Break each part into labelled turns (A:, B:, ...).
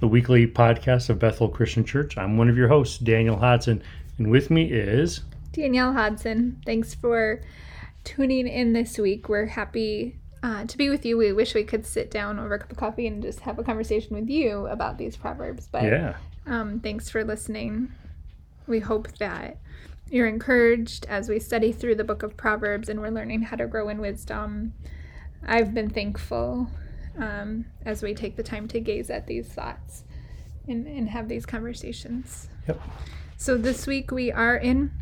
A: the weekly podcast of Bethel Christian Church. I'm one of your hosts, Daniel Hodson, and with me is
B: Danielle Hodson. Thanks for tuning in this week. We're happy uh, to be with you. We wish we could sit down over a cup of coffee and just have a conversation with you about these proverbs. But
A: yeah,
B: um, thanks for listening. We hope that you're encouraged as we study through the book of Proverbs and we're learning how to grow in wisdom. I've been thankful um, as we take the time to gaze at these thoughts and, and have these conversations.
A: Yep.
B: So this week we are in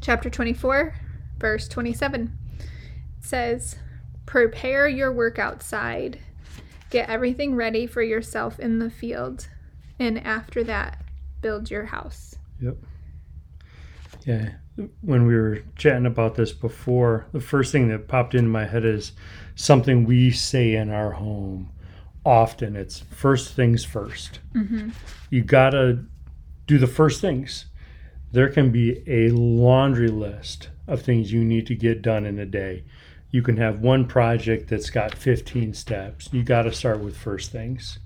B: chapter 24, verse 27. It says, Prepare your work outside, get everything ready for yourself in the field, and after that, build your house.
A: Yep. Yeah. When we were chatting about this before, the first thing that popped into my head is something we say in our home often. It's first things 1st
B: Mm-hmm.
A: You got to do the first things. There can be a laundry list of things you need to get done in a day. You can have one project that's got 15 steps. You got to start with first things.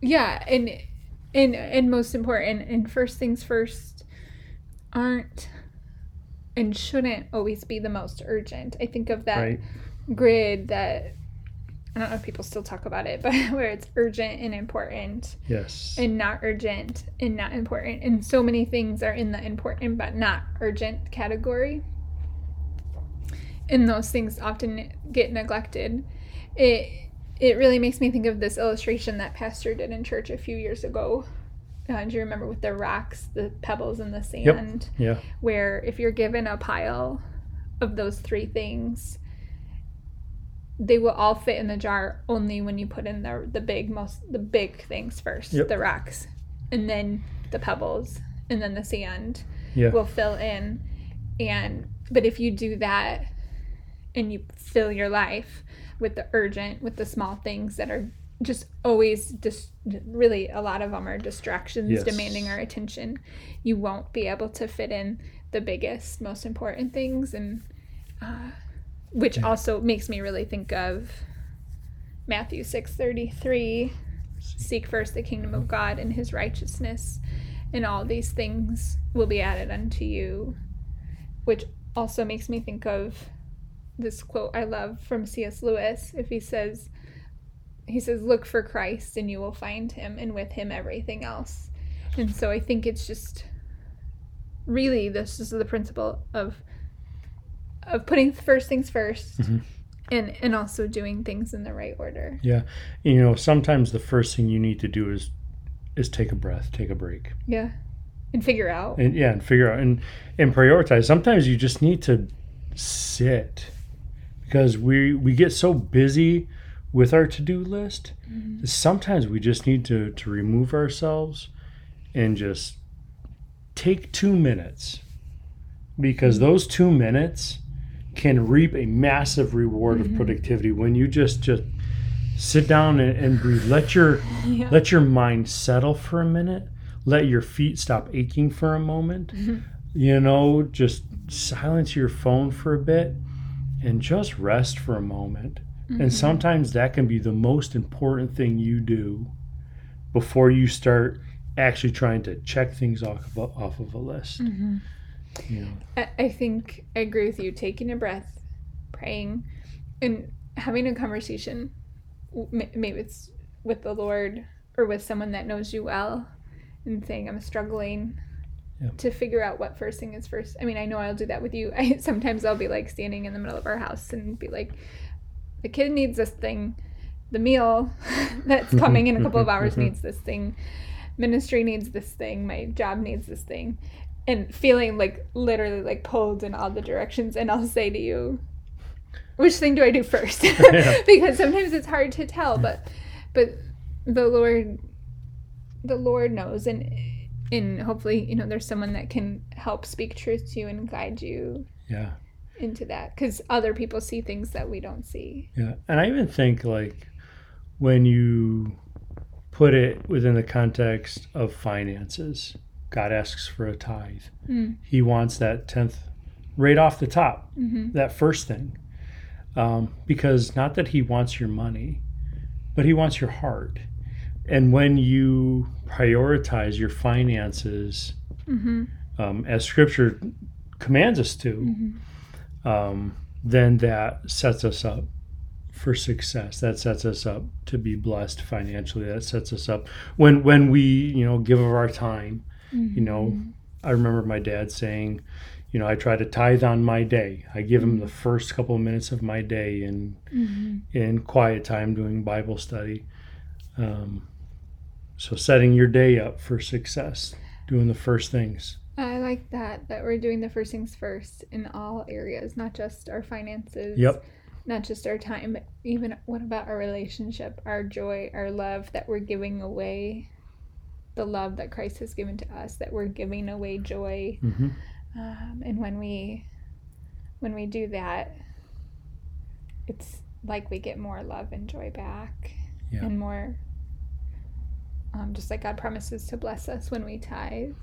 B: Yeah, and and and most important, and first things first, aren't and shouldn't always be the most urgent. I think of that
A: Right.
B: grid that I don't know if people still talk about it, but where it's urgent and important
A: Yes.
B: and not urgent and not important. And so many things are in the important but not urgent category. And those things often get neglected. It it really makes me think of this illustration that pastor did in church a few years ago. Uh, do you remember with the rocks, the pebbles, and the sand?
A: yeah.
B: Where if you're given a pile of those three things, they will all fit in the jar only when you put in the the big most the big things first,
A: Yep.
B: the rocks, and then the pebbles, and then the sand
A: Yeah.
B: will fill in. And but if you do that and you fill your life with the urgent, with the small things that are just always just really a lot of them are distractions
A: Yes.
B: demanding our attention. You won't be able to fit in the biggest most important things and uh, which also makes me really think of matthew 6.33 seek first the kingdom of god and his righteousness and all these things will be added unto you which also makes me think of this quote i love from cs lewis. If he says he says look for christ and you will find him and with him everything else and so i think it's just really this is the principle of of putting first things 1st
A: Mhm.
B: and and also doing things in the right order
A: Yeah. You know, sometimes the first thing you need to do is is take a breath, take a break.
B: yeah and figure out
A: And yeah, and figure out and and prioritize. Sometimes you just need to sit because we we get so busy with our to-do list. that Sometimes we just need to to remove ourselves and just take 2 minutes. Because mm-hmm. those 2 minutes can reap a massive reward of mm-hmm. productivity when you just just sit down and, and breathe. Let your
B: yeah
A: let your mind settle for a minute. Let your feet stop aching for a moment. You know, just silence your phone for a bit and just rest for a moment. And mm-hmm. sometimes that can be the most important thing you do before you start actually trying to check things off of a, off of a list. Mm-hmm. You know,
B: I, I think I agree with you. Taking a breath, praying, and having a conversation. Maybe it's with the Lord or with someone that knows you well, and saying, "I'm struggling."
A: Yeah.
B: To figure out what first thing is first. I mean, I know I'll do that with you. I sometimes I'll be like standing in the middle of our house and be like, "The kid needs this thing. The meal that's coming in a couple of hours needs this thing. Ministry needs this thing. My job needs this thing." and feeling like literally like pulled in all the directions and I'll say to you which thing do I do first because sometimes it's hard to tell but but the Lord the Lord knows and and hopefully, you know, there's someone that can help speak truth to you and guide you
A: Yeah.
B: Into that because other people see things that we don't see.
A: Yeah. And I even think like when you put it within the context of finances, God asks for a tithe.
B: Mm.
A: He wants that tenth right off the top,
B: hmm
A: that first thing. Um, because not that he wants your money, but he wants your heart. And when you prioritize your finances
B: hmm
A: um, as scripture commands us to,
B: hmm
A: um, then that sets us up for success. That sets us up to be blessed financially. That sets us up when when we you know give of our time. You know, I remember my dad saying, you know, I try to tithe on my day. I give him the first couple of minutes of my day in
B: hmm
A: in quiet time doing Bible study. Um, so setting your day up for success, doing the first things.
B: I like that that we're doing the first things first in all areas, not just our finances.
A: Yep.
B: Not just our time, but even what about our relationship, our joy, our love that we're giving away, the love that Christ has given to us, that we're giving away joy.
A: hmm
B: Um, and when we when we do that, it's like we get more love and joy back,
A: Yeah.
B: and more. Um, just like God promises to bless us when we tithe.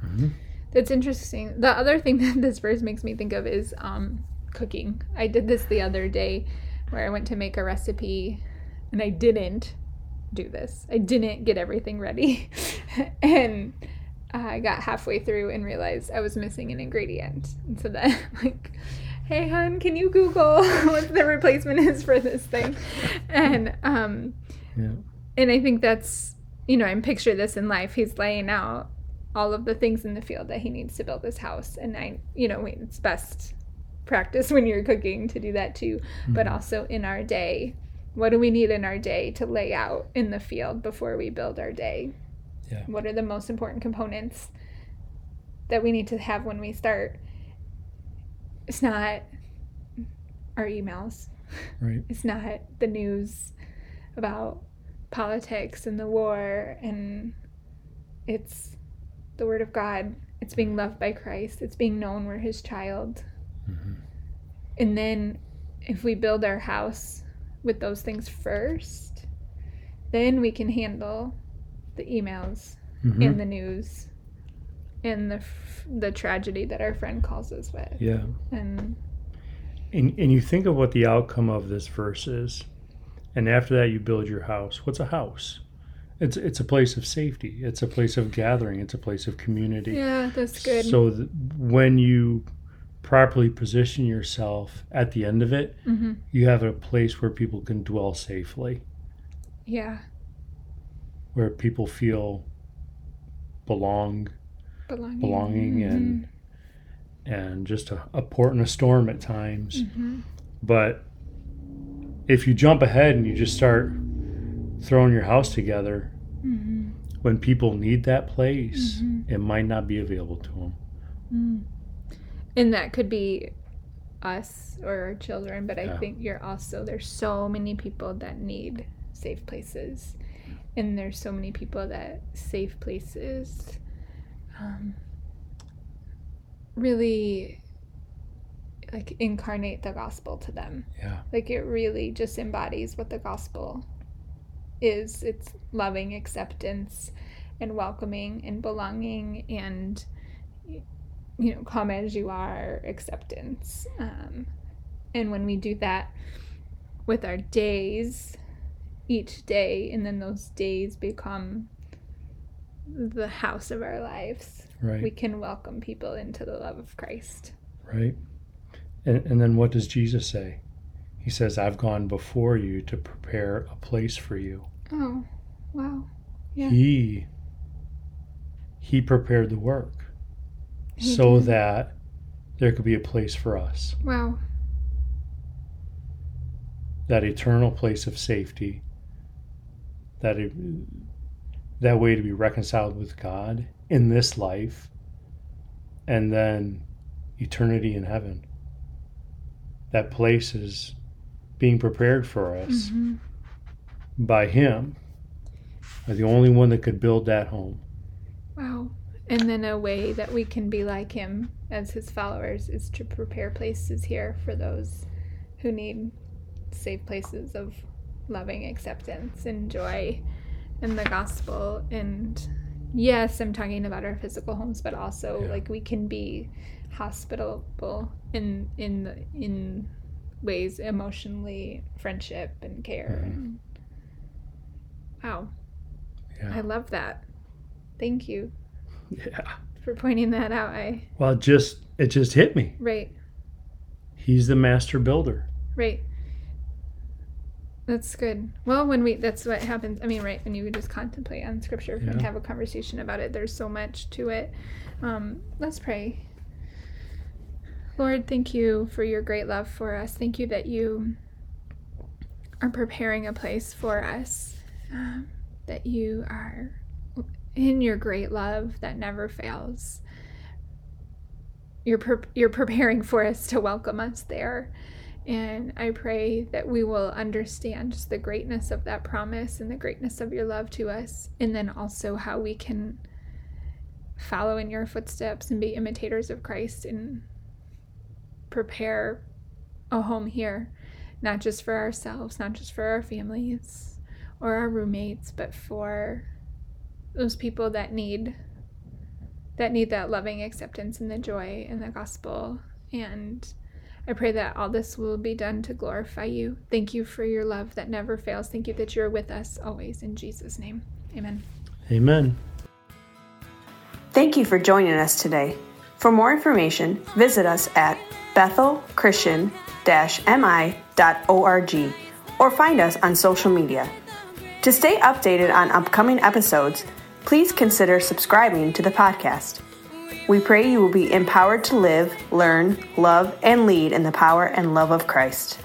A: hmm
B: That's interesting. The other thing that this verse makes me think of is um, cooking. I did this the other day where I went to make a recipe and I didn't do this. I didn't get everything ready. and I got halfway through and realized I was missing an ingredient. And so then, like, hey, hun, can you Google what the replacement is for this thing? And, um,
A: Yeah.
B: and I think that's, you know, I'm picture this in life. He's laying out all of the things in the field that he needs to build this house. And I, you know, it's best practice when you're cooking to do that too, but
A: Mhm.
B: also in our day. What do we need in our day to lay out in the field before we build our day?
A: Yeah.
B: What are the most important components that we need to have when we start? It's not our emails.
A: Right.
B: It's not the news about politics and the war and it's the word of God. It's being loved by Christ. It's being known we're his child.
A: hmm
B: And then if we build our house with those things first, then we can handle the emails
A: hmm
B: and the news and the the tragedy that our friend calls us with.
A: Yeah.
B: And
A: And, and you think of what the outcome of this verse is, and after that you build your house. What's a house? It's it's a place of safety. It's a place of gathering. It's a place of community.
B: yeah, that's good.
A: So th- when you properly position yourself at the end of it,
B: hmm
A: you have a place where people can dwell safely,
B: Yeah,
A: where people feel belong,
B: belonging.
A: belonging, and and just a, a port in a storm at times.
B: hmm
A: But if you jump ahead and you just start throwing your house together,
B: hmm
A: when people need that place,
B: Mhm.
A: it might not be available to them.
B: Mm. And that could be us or our children, but I
A: Yeah.
B: think you're also there's so many people that need safe places, and there's so many people that safe places um, really like incarnate the gospel to them.
A: Yeah.
B: Like it really just embodies what the gospel is. It's loving acceptance and welcoming and belonging and you know, come as you are acceptance. Um, and when we do that with our days, each day, and then those days become the house of our lives,
A: Right.
B: we can welcome people into the love of Christ.
A: right. And, and then what does Jesus say? He says, I've gone before you to prepare a place for you.
B: Oh, wow. Yeah.
A: He he prepared the work
B: He
A: so
B: did.
A: that there could be a place for us.
B: Wow.
A: That eternal place of safety. That it, that way to be reconciled with God in this life and then eternity in heaven. That place is being prepared for us
B: Mhm.
A: By Him, by the only one that could build that home.
B: Wow. And then a way that we can be like him as his followers is to prepare places here for those who need safe places of loving acceptance and joy in the gospel. And yes, I'm talking about our physical homes, but also
A: Yeah.
B: like we can be hospitable in in the, in ways emotionally, friendship and care. Mm-hmm. And, wow,
A: Yeah.
B: I love that. Thank you
A: yeah.
B: for pointing that out. I
A: Well, it just it just hit me.
B: right,
A: He's the master builder.
B: right. That's good. Well, when we that's what happens. I mean, right when you just contemplate on scripture and have a conversation about it, there's so much to it. Um, let's pray. Lord, thank you for your great love for us. Thank you that you are preparing a place for us. Um, that you are in your great love that never fails. You're pre- you're preparing for us to welcome us there. And I pray that we will understand the greatness of that promise and the greatness of your love to us, and then also how we can follow in your footsteps and be imitators of Christ and prepare a home here, not just for ourselves, not just for our families or our roommates, but for those people that need that need that loving acceptance and the joy in the gospel and I pray that all this will be done to glorify you. Thank you for your love that never fails. Thank you that you're with us always. In Jesus' name, amen.
A: Amen.
C: Thank you for joining us today. For more information, visit us at bethelchristian-mi.org or find us on social media. To stay updated on upcoming episodes, please consider subscribing to the podcast. We pray you will be empowered to live, learn, love, and lead in the power and love of Christ.